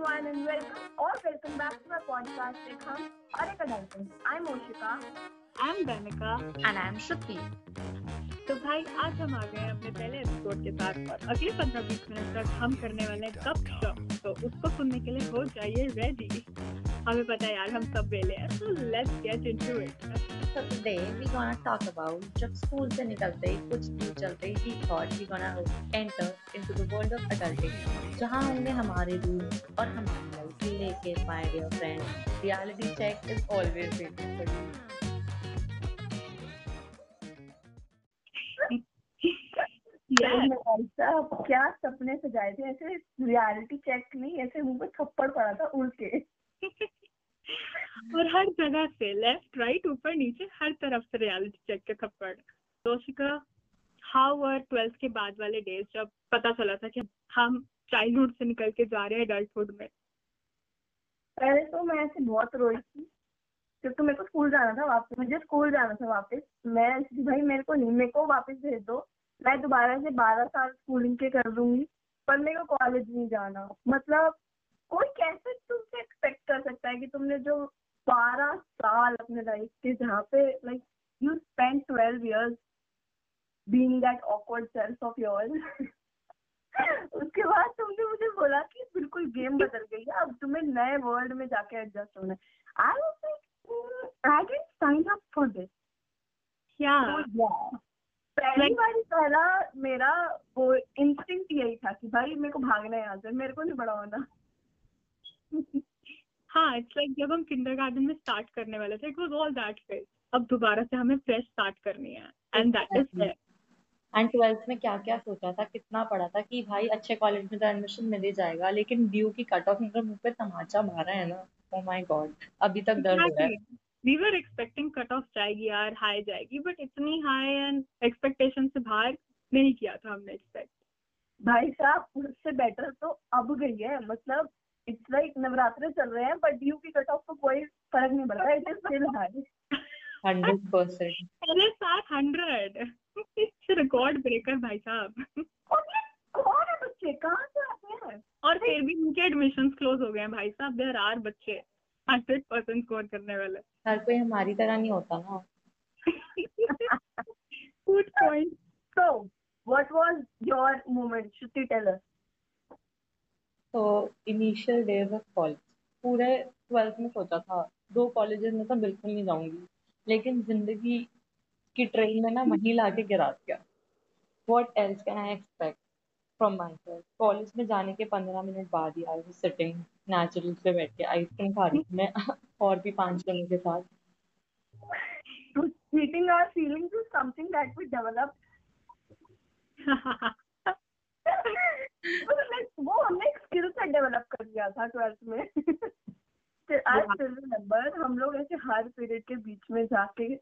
everyone and welcome or welcome back to my podcast Ek Hum Aur I'm Oshika. I'm Danika. And I'm Shruti. तो भाई आज हम आ गए हैं अपने पहले एपिसोड के साथ और अगले पंद्रह बीस मिनट तक हम करने वाले हैं गप शप तो उसको सुनने के लिए हो जाइए रेडी हमें पता है यार हम सब वेले हैं तो let's get into it So today we gonna talk about जब स्कूल से निकलते ही कुछ दूर चलते ही we thought we gonna enter into the world of adulting जहाँ होंगे हमारे रूल्स और हमारी लाइफ लेके friend reality check is always waiting for you क्या सपने सजाए थे ऐसे रियलिटी चेक नहीं ऐसे मुँह पे थप्पड़ पड़ा था उड़ के और हर जगह से लेफ़्ट राइट ऊपर, नीचे, हर तरफ़ से रियलिटी चेक के थप्पड़ तो शिका हाउ वर ट्वेल्थ के बाद वाले डेज़ जब पता चला था कि हम चाइल्डहुड से निकल के जा रहे हैं एडल्टहुड में? पहले तो मैं ऐसे बहुत रोई थी। क्योंकि मेरे को स्कूल जाना था वापस, मुझे स्कूल जाना था वापस, मैं भाई, मेरे को नहीं, मेरे को वापस भेज दो। मैं दोबारा से बारह साल स्कूलिंग के कर दूँगी, पर मेरे को कॉलेज नहीं जाना। मतलब कोई कैसे तुमसे एक्सपेक्ट कर सकता है कि तुमने जो बारह साल अपने लाइफ के जहाँ पे like you spend twelve years being that awkward self of yours उसके बाद तुमने मुझे बोला कि बिल्कुल गेम बदल गई है अब तुम्हें नए वर्ल्ड में जाके एडजस्ट होना है। I was like I didn't sign up for this क्या? पहली बार पहला मेरा वो इंस्टिंक्ट यही था कि भाई मेरे को भागना है यहाँ से मेरे को नहीं बड़ा होना हाँ इट्स लाइक जब हम किंडरगार्टन में स्टार्ट करने वाले थे it was all that phase अब दोबारा से हमें फ्रेश स्टार्ट करनी है and that is and twelfth में क्या क्या सोचा था कितना पढ़ा था कि भाई अच्छे कॉलेज में तो एडमिशन मिल ही जाएगा लेकिन ड्यू की कट ऑफ़ मेरे मुँह पे तमाचा मारा है ना। ओ माय गॉड अभी तक दर्द हो रहा है। We were expecting cut off जाएगी यार हाई जाएगी बट इतनी हाई एंड एक्सपेक्टेशन से बाहर नहीं किया था हमने एक्सपेक्ट भाई साहब उससे बेटर तो अब गई है मतलब इट्स लाइक नवरात्रे चल रहे हैं बट ड्यू की कट ऑफ़ को कोई फ़र्क नहीं पड़ता it is still high hundred percent. अरे सात हंड्रेड। रिकॉर्ड ब्रेकर भाई साहब। और ये कौन है बच्चे? कहाँ से आते हैं? और फिर भी उनके एडमिशन क्लोज हो गए हैं भाई साहब। देर आर बच्चे हंड्रेड परसेंट स्कोर करने वाले। हर कोई हमारी तरह नहीं होता ना। Good point so what was your moment? Shruti tell us. तो इनिशियल डेज़ ऑफ़ कॉलेज पूरे ट्वेल्थ में सोचा था। दो कॉलेजेस में तो बिल्कुल नहीं जाऊँगी। लेकिन ज़िंदगी की ट्रेन में ना वहीं लाके गिरा दिया। What else can I expect from myself college में जाने के पंद्रह मिनट बाद ही आई सिटिंग नेचुरल पे बैठ के आइसक्रीम खा रही मैं, और भी पाँच जनों के साथ। Treating our feelings is something that we develop वो हमने एक स्किल से डेवलप कर लिया था ट्वेल्थ में। स्टिल रिमेम्बर हम लोग ऐसे हर पीरियड के बीच में जाके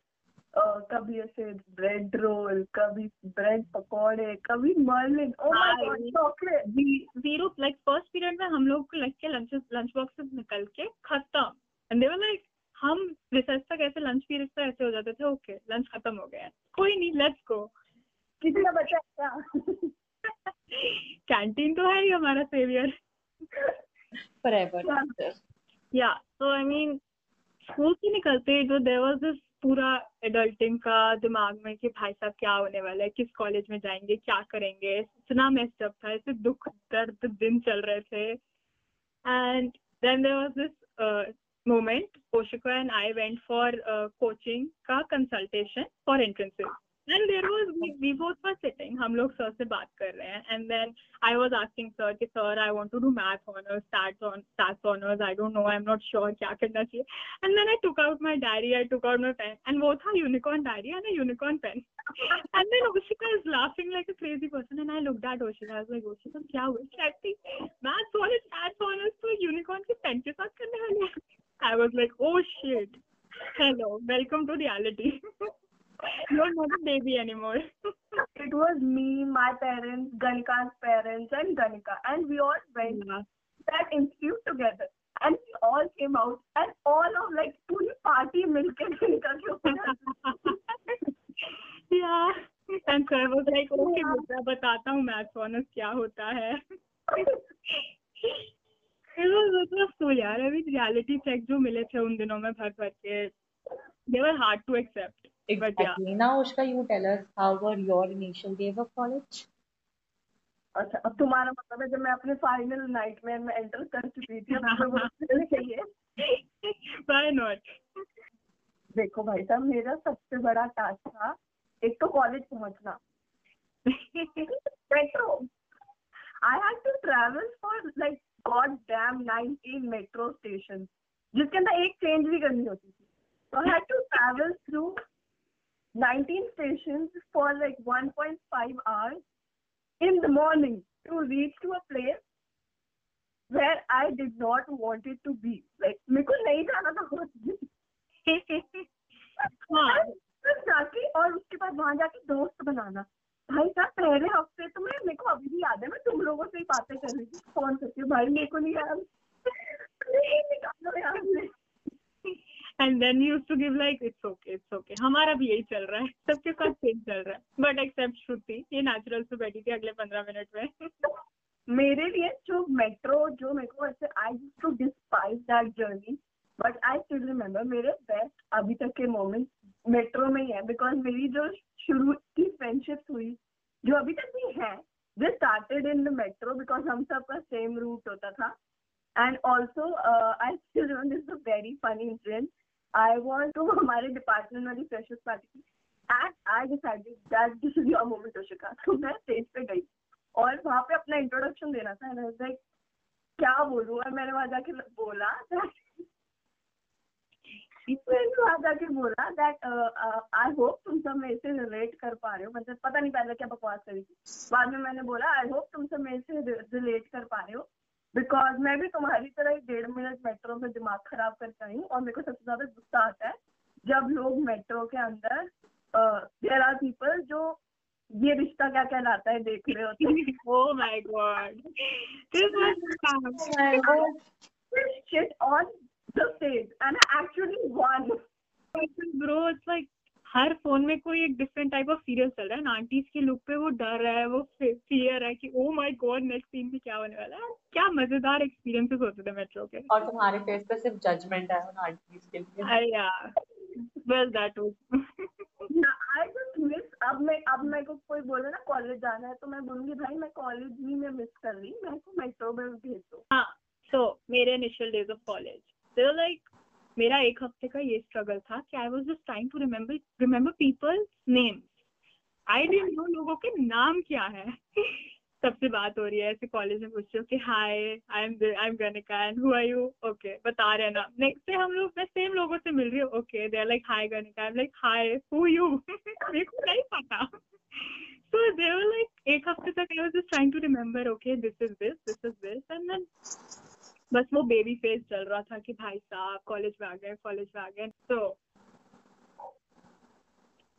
कभी ऐसे ब्रेड रोल कभी ब्रेड पकौड़े कभी मर्लिन ओ my god chocolate zero like first period में हम लोग को लग के लंच लंच बॉक्सेस निकल के खत्म। एंड दे वर लाइक हम रिसर्च तक ऐसे लंच पीरियड पे ऐसे हो जाते थे ओके लंच खत्म हो गया कोई नहीं लेट्स गो किसी का बच्चा ऐसा कैंटीन तो है ही हमारा सेवियर फॉरएवर या सो आई मीन स्कूल से निकलते जो देर वॉज़ दिस पूरा एडल्टिंग का दिमाग में कि भाई साहब क्या होने वाला है किस कॉलेज में जाएँगे क्या करेंगे इतना मेस्ड अप था ऐसे दुख दर्द दिन चल रहे थे. And then there was this Poshika and I went for uh, coaching का consultation for entrances. And there was we, we both were sitting हम लोग सर से बात कर रहे हैं and then I was asking sir कि sir I want to do math honors stats on stats honors I don't know I'm not sure क्या करना चाहिए and then I took out my diary I took out my pen and वो था unicorn diary and a unicorn pen and then Oshika is laughing like a crazy person and I looked at Oshika I was like Oshika क्या हुआ कहती math honors stats honors तो unicorn के pen के साथ करने वाली I was like, oh shit. Hello, welcome to reality. You're not a baby anymore. it was me, my parents, Ganika's parents, and Ganika, and we all went Yeah. that institute together. And we all came out, and all of like पूरी party मिलके Ganika के ऊपर yeah. And sir was like, okay, बेटा बताता हूँ maths honors क्या होता है. That was यार अभी reality check जो मिले थे उन दिनों में भर भर के they were hard to accept but yeah. Exactly. Now, Ushka, you tell us how were your initial days of college? अच्छा अब तुम्हारा मतलब है जब मैं अपने फाइनल नाइट में एंटर कर चुकी थी अब है not? देखो भाई साहब मेरा सबसे बड़ा टास्क था एक तो कॉलेज पहुँचना। Metro I had to travel for like god damn 19 metro station जिसके अंदर एक चेंज भी करनी होती थी। So I had to travel through 19 stations for like 1.5 hours in the morning to reach to a place where I did not want it to be. Like, मेरे को नहीं जाना था उस दिन। जाके और उसके बाद वहाँ जाके दोस्त बनाना। भाई साहब पहले हफ़्ते तो मैं मेरे को अभी भी याद है मैं तुम लोगों से ही बातें कर रही थी। फ़ोन करती हूँ भाई मेरे को नहीं याद। नहीं निकालो यार। से। and then you used to give, like, it's okay it's okay. हमारा भी यही चल रहा है। सबके साथ सेम चल रहा है। But except श्रुति, ये नेचुरल से बैठी थी अगले पंद्रह मिनट में। मेरे लिए जो मेट्रो जो मेरे को ऐसे I used to despise that journey but I still remember मेरे बेस्ट अभी तक के मोमेंट मेट्रो में ही है बिकॉज़ मेरी जो शुरू की फ्रेंडशिप हुई, जो अभी तक भी है they started in the metro because हम सबका सेम रूट होता था। And also I still remember this a very funny incident I want to हमारे डिपार्टमेंट वाली फ्रेशर्स पार्टी थी and I decided that this is your moment Oshika तो मैं stage पे गई, और वहाँ पे अपना इंट्रोडक्शन देना था एंड लाइक क्या बोलूँ? और मैंने वहाँ जाके बोला मैंने वहाँ जाके बोला दैट आई होप तुम सब मेरे से रिलेट कर पा रहे हो। मतलब पता नहीं पहले क्या बकवास करी थी। बाद में मैंने बोला आई होप तुम सब मेरे से रिलेट कर पा रहे हो। बिकॉज़ मैं भी तुम्हारी तरह ही डेढ़ मिनट मेट्रो में दिमाग खराब आई हूँ और मेरे को सबसे ज़्यादा गुस्सा आता है जब लोग मेट्रो के अंदर देर आर पीपल जो ये रिश्ता क्या कहलाता है देख रहे होते हैं oh my god this was fun. Oh my God. shit on the stage and I actually won. bro it's like हर फ़ोन में कोई एक डिफरेंट टाइप ऑफ़ सीरियल चल रहा है। आंटीज के लुक पे वो डर है वो फियर है कि oh my god next scene में क्या होने वाला है? क्या मज़ेदार एक्सपीरियंसेस होते थे मेट्रो के। और तुम्हारे फेस पे सिर्फ़ जजमेंट है उन आंटीज के लिए। I, yeah well that was I just miss अब मैं अब मेरे को कोई बोले ना कॉलेज जाना है तो मैं बोलूँगी भाई मैं कॉलेज ही में मिस कर रही मेरे को मेट्रो में भेज दो। हाँ so मेरे इनिशियल डेज़ ऑफ़ कॉलेज तो लाइक मेरा एक हफ़्ते का ये स्ट्रगल था कि I was just trying to remember remember people's names I didn't know लोगों के नाम क्या है। सबसे बात हो रही है, ऐसे कॉलेज में पूछ रहे हो कि hi I am I am Ganika and who are you okay बता रहे हैं ना। नेक्स्ट डे हम लोग, मैं सेम लोगों से मिल रही हूँ। Okay they are like hi Ganika I am like hi who you मेरे को नहीं पता। So they were like, एक हफ़्ते तक I was just trying to remember, okay, this is this this is this, and then बस वो baby face चल रहा था कि भाई साहब कॉलेज में आ गए कॉलेज में आ गए। तो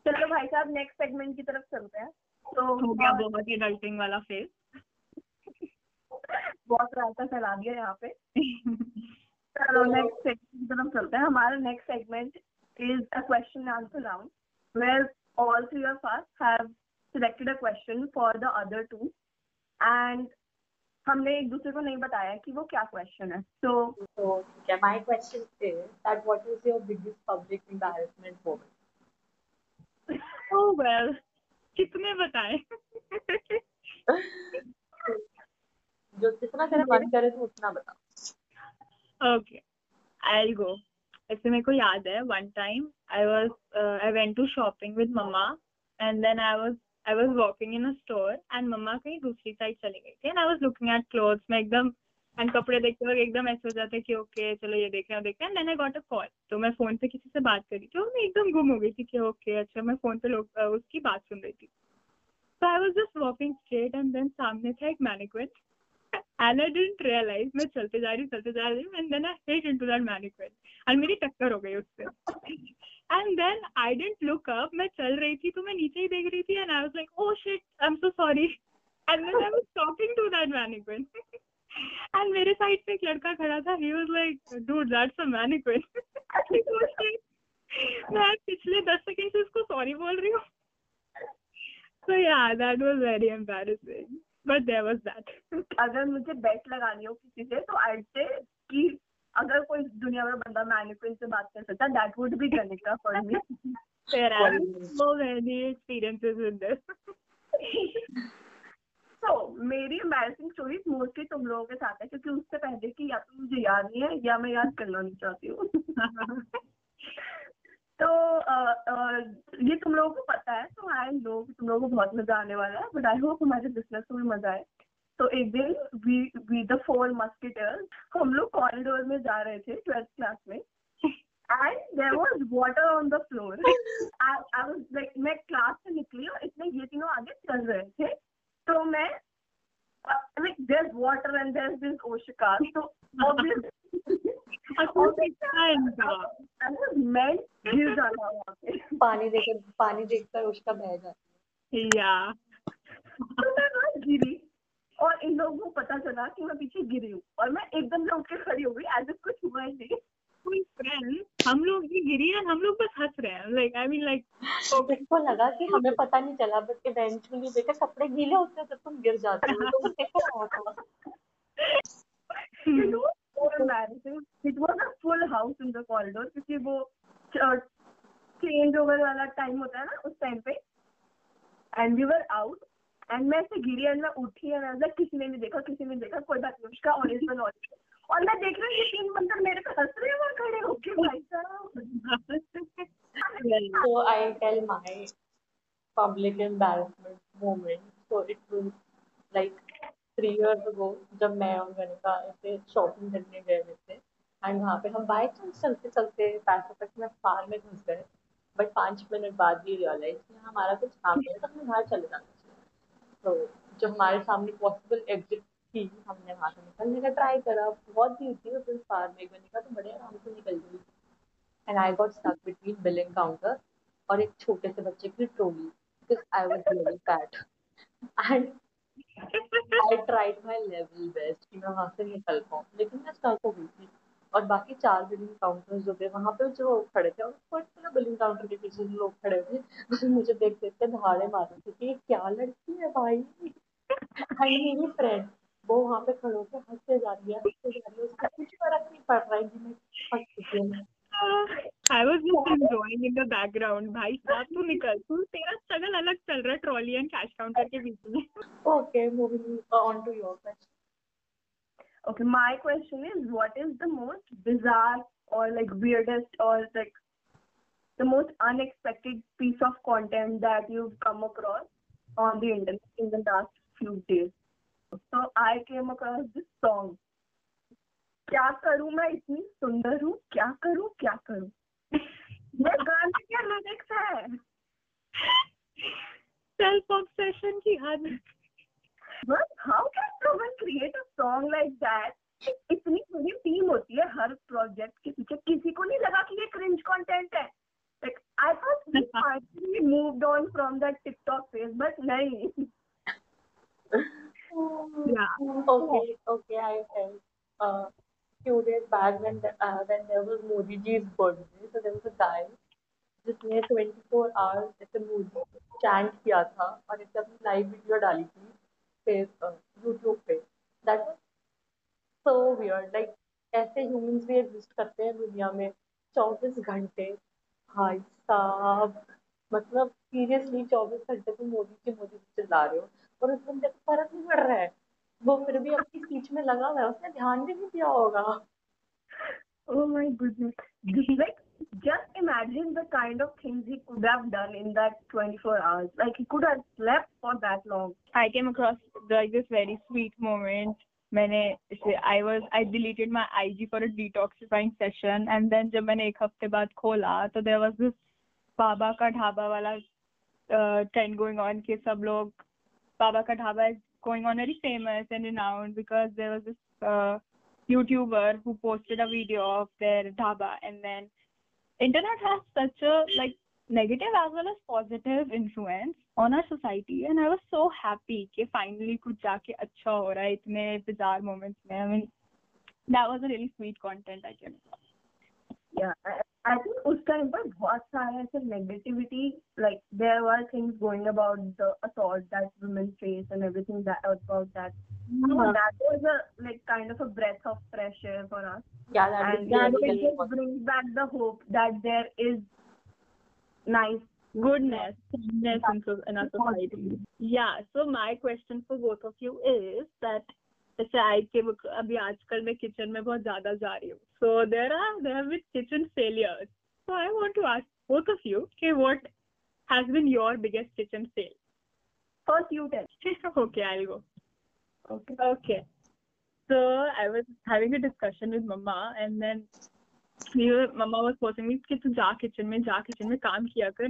चलो भाई साहब नेक्स्ट सेगमेंट की तरफ़ चलते हैं। तो हो गया बहुत ही डल्टिंग वाला फेस बहुत रास्ता फैला दिया यहाँ पे। चलो नेक्स्ट सेगमेंट की तरफ़ चलते हैं। हमारा next segment is a question answer round where all three of us have selected a question for the other two and हमने एक दूसरे को नहीं बताया कि वो क्या क्वेश्चन है। So my question that what is your biggest public embarrassment moment oh well कितने बताए? जो जितना तेरा मन करे तो उतना बताओ ओके आई विल गो ऐसे मेरे को याद है one time I was I went to shopping with mamma and then I was I was walking in a store and मम्मा कहीं दूसरी साइड चली गई थी and I was looking at clothes मैं एकदम and कपड़े देखते वक्त एकदम ऐसे हो जाता कि ओके चलो ये देख रहे हैं देख हैं then I got a call तो मैं फ़ोन पे किसी से बात कर रही थी और मैं एकदम गुम हो गई थी कि ओके अच्छा मैं फ़ोन पे लोग उसकी बात सुन रही थी। तो I was just walking straight and then सामने था एक mannequin and I didn't realize मैं चलते जा रही चलते जा रही हूँ, and then I hit into that mannequin and मेरी टक्कर हो गई उससे। And then I didn't look up मैं चल रही थी तो मैं नीचे ही देख रही थी and I was like oh shit I'm so sorry and then I was talking to that mannequin and मेरे साइड पे एक लड़का खड़ा था dude that's a mannequin I was like, मैं पिछले दस सेकंड से उसको सॉरी बोल रही हूँ so yeah that was very embarrassing but there was that. अगर मुझे बेट लगानी हो किसी से तो आई से कि अगर कोई दुनिया में बंदा मैनिक्विन से बात कर सकता that would be Kanika for me There are so many experiences with this. तो मेरी स्टोरीज मोस्टली तुम लोगों के साथ है क्योंकि उससे पहले कि या तो मुझे याद नहीं है या मैं याद करना नहीं चाहती हूँ। तो ये तुम लोगों को पता है तो आई नो तुम लोगों को बहुत मज़ा आने वाला है बट आई होप हमारे बिज़नेस को भी मज़ा आए। तो एक दिन we we the four musketeers हम लोग कॉरिडोर में जा रहे थे ट्वेल्थ क्लास में and there was water on the floor like मैं क्लास से निकली और इतने ये तीनों आगे चल रहे थे तो मैं like there water and there this Oshika तो कितना इनका मैं गिर जाना वहाँ पे। पानी देकर पानी देखकर उसका बह जाती Yeah. तो मैं गिरी। और इन लोगों को पता चला कि मैं पीछे गिरी हूँ और मैं एकदम से उठ के खड़ी हो गई एज कुछ हुआ ही नहीं। कोई फ्रेंड हम लोग भी गिरी है हम लोग बस हंस रहे हैं। लाइक आई मीन लाइक लगा कि हमें पता नहीं चला बट इवेंचुअली बेटा कपड़े गीले होते हैं तो तुम गिर जाती हो। तो उसे क्या हुआ था। It was so embarrassing. It was a full house in the corridor क्योंकि वो चेंज ओवर वाला टाइम होता है ना उस टाइम पे। And we were out and मैं ऐसे गिरी एंड मैं उठी एंड मतलब किसी ने नहीं देखा, किसी ने देखा, कोई बात नहीं, उसका में और मैं देख रही हूँ ये तीन बंदर मेरे को हंस रहे हैं खड़े होके भाई साहब। Years ago, जब मैं और गणिका ऐसे शॉपिंग करने गए हुए थे एंड वहाँ पे हम चांस चलते चलते में फार में घुस गए बट पाँच मिनट बाद ही रियलाइज़ कि हमारा कुछ काम नहीं है तो हमें बाहर चले चाहिए तो जो हमारे सामने पॉसिबल एग्जिट थी, हमने वहाँ से निकलने का ट्राई करा, बहुत भीड़ थी उस दिन फार में गणिका तो बड़े आराम से निकल गई and I got stuck between billing counter और एक छोटे से बच्चे की trolley because I was really fat. And I tried my level best कि मैं वहाँ से निकल पाऊँ, लेकिन मैं stuck हो गई थी। और बाकी चार बिलिंग काउंटर्स जो थे वहाँ पे जो खड़े थे और पर्टिकुलर बिलिंग काउंटर के पीछे जो लोग खड़े थे मुझे देख देख के दहाड़े मार थे कि क्या लड़की है भाई? एंड मेरी फ्रेंड वो वहाँ पे खड़े होकर हँसते जा रही है हँसते जा रही है उसको कुछ फ़र्क नहीं पड़ रहा है कि मैं हंस चुकी हूँ। I was just enjoying in the background भाई साहब तू निकल तू तेरा स्ट्रगल अलग चल रहा है ट्रॉली एंड कैश काउंटर के बीच में Okay, moving on to your question. Okay, my question is what is the most bizarre or like weirdest or like the most unexpected piece of content that you've come across on the internet in the last few days? So I came across this song. क्या करूं मैं इतनी सुंदर हूँ क्या करूं क्या करूं ये गाने के लिरिक्स है सेल्फ ऑब्सेशन की हद But how can someone create a song like that? इतनी बड़ी टीम होती है हर प्रोजेक्ट के पीछे किसी को नहीं लगा कि ये क्रिंज कंटेंट है like I thought we finally moved on from that TikTok phase but नहीं Yeah. Okay, okay, I. Uh, few days back when the, uh, when there was Modi ji's birthday, so there was a guy जिसने 24 hours ऐसे Modi chant किया था और इसने अपनी live video डाली थी फेस यूट्यूब पे. That was so weird like ऐसे ह्यूमंस भी एग्जिस्ट करते हैं दुनिया में. 24 घंटे. भाई साहब. मतलब सीरियसली 24 घंटे तुम मोदी जी मोदी जी चिल्ला रहे हो. और उस बंदे को फ़र्क नहीं पड़ रहा है. वो फिर भी अपनी स्पीच में लगा हुआ है. उसने ध्यान भी नहीं दिया होगा. Oh my goodness. Just like just imagine the kind of things he could have done in that 24 hours like he could have slept for that long I came across like this very sweet moment. मैंने इसे I was I deleted my IG for a detoxifying session and then जब मैंने एक हफ़्ते बाद खोला तो there was this बाबा का ढाबा वाला ट्रेंड गोइंग ऑन कि सब लोग बाबा का dhaba is going on very famous and renowned because there was this uh, YouTuber who posted a video of their dhaba and then internet has such a like negative as well as positive influence on our society and I was so happy कि finally कुछ जाके अच्छा हो रहा है इतने bizarre moments में I mean that was a really sweet content I came across. yeah I, I think उस टाइम पर बहुत सारे ऐसे negativity like there were things going about the assault that women face and everything that about that हाँ। that was a like kind of a breath of fresh air for us Yeah, that and is that really, it really just positive. brings back the hope that there is nice goodness, kindness in, so- in our society. Yeah. So my question for both of you is that जैसे आई के अभी आजकल मैं kitchen में बहुत ज़्यादा जा रही हूँ। So there are there are kitchen failures so I want to ask both of you के what has been your biggest kitchen fail जा किचन में जा किचन में काम किया कर।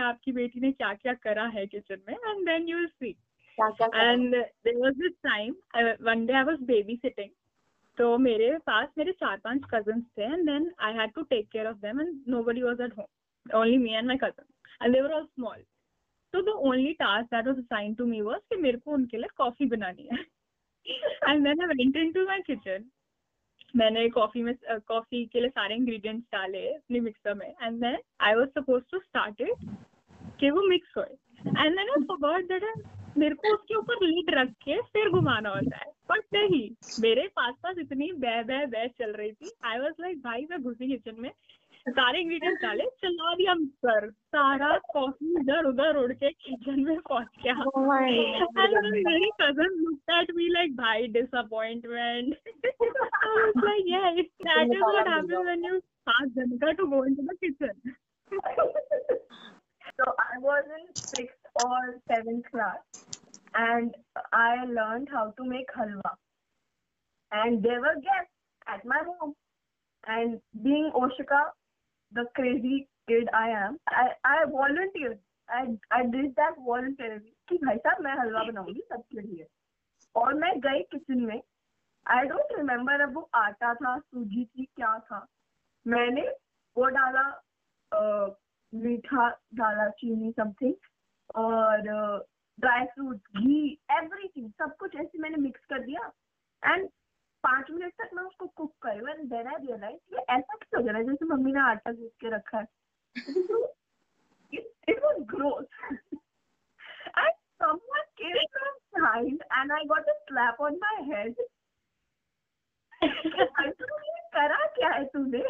आपकी बेटी ने क्या क्या करा है किचन में। एंड देन यू सी तो मेरे पास मेरे चार पाँच कज़न थे and then I had to take care of them and nobody was at home only me and my cousin and they were all small तो the only task that was assign to me was कि मेरे को उनके लिए coffee बनानी है. And then I went in to my kitchen मैंने coffee में कॉफ़ी के लिए सारे इंग्रेडिएंट्स डाले अपने मिक्सर में. And then I was suppose to start it कि वो मिक्स होए. And then I forgot that I मेरे को उसके ऊपर लीड रख के फिर घुमाना होता है। बट नहीं मेरे पास पास इतनी बह बह बह चल रही थी। आई वॉज़ लाइक भाई मैं घुसी किचन में। सारे इंग्रीडियंट डाले चला दिया सर सारा कॉफ़ी इधर उधर उड़ के किचन में पहुँच गया। oh मेरी कज़न लुक एट लाइक भाई disappointment to go kitchen so I was in 6th और 7th class and I learned how to make halwa. And there were guests at my home, and being Oshika, the crazy kid I am, I I volunteered. I I did that voluntarily कि भाई साहब मैं हलवा बनाऊँगी सबके लिए और मैं गई किचन में आई डोंट रिमेम्बर अब वो आटा था सूजी थी क्या था मैंने वो डाला मीठा डाला चीनी समथिंग और ड्राई फ्रूट घी एवरीथिंग सब कुछ ऐसे मैंने मिक्स कर दिया। एंड पाँच मिनट तक मैं उसको कुक करी। एंड देन आई रियलाइज़ ये ऐसा क्यों लग रहा है जैसे मम्मी ने आटा गूंथ के रखा है। It was gross. And someone came from behind and I got a slap on my head. करा क्या है तूने?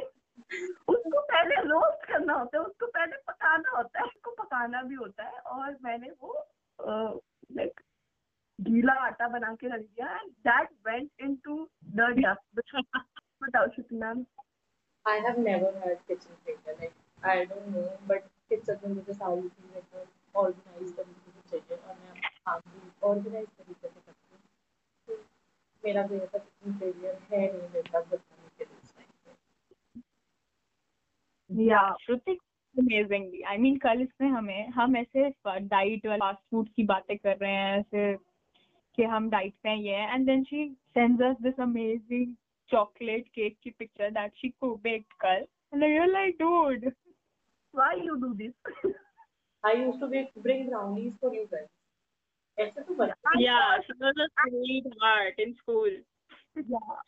उसको पहले रोस्ट करना होता है, उसको पहले पकाना होता है, उसको पकाना भी होता है। और मैंने वो लाइक गीला आटा बना के रख दिया and that went into the dust बताओ Shruti ma'am. I have never had kitchen failure. Like I don't know, but kitchen में मुझे सारी चीज़ें एकदम ऑर्गेनाइज तरीके से चाहिए और मैं काम भी ऑर्गेनाइज तरीके से करती हूँ। तो मेरा कोई ऐसा किचन फेलियर है नहीं मेरे पास बताने के लिए इस टाइम अमेजिंगली आई मीन कल इसमें हमें हम ऐसे डाइट और फास्ट फ़ूड की बातें कर रहे हैं ऐसे कि हम डाइट पे ये है and then she sends us this amazing chocolate cake की पिक्चर दैट शी को बेक कल and you like dude why you do this I used to bake bring brownies for you guys ऐसे तो बना या सो दैट इज़ स्कूल या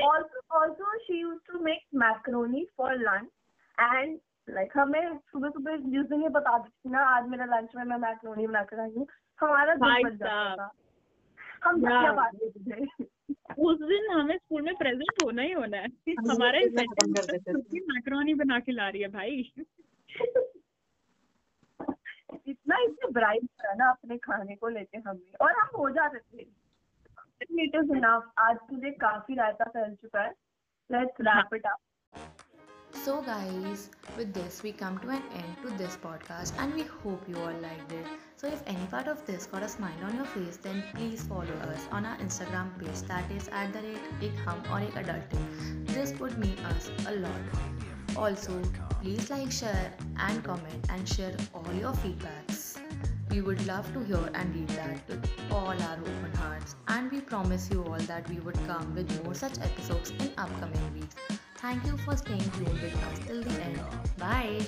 also also she used to make macaroni for lunch. And like हमें सुबह सुबह दिन ये बता देती थी ना आज मेरा लंच में मैं मैक्रोनी बना कर आई हूँ हमारा दिन बन जाता हम क्या बात उस दिन हमें स्कूल में प्रेजेंट होना ही होना है। हमारा थे। मैक्रोनी बना के ला रही है भाई। इतना इसने ब्राइट करा ना अपने खाने को लेके हमें। और हम हो जाते थे। इट इज़ इनफ आज तुझे काफ़ी रायता फैल चुका है। Let's wrap it up So, guys, with this, we come to an end to this podcast, and we hope you all liked it. So, if any part of this got a smile on your face, then please follow us on our Instagram page that is at the rate ek hum or ek adulting. This would mean us a lot. Also, please like, share, and comment, and share all your feedbacks. We would love to hear and read that with all our open hearts, and we promise you all that we would come with more such episodes in upcoming weeks. Thank you for staying tuned with us till the end. Bye.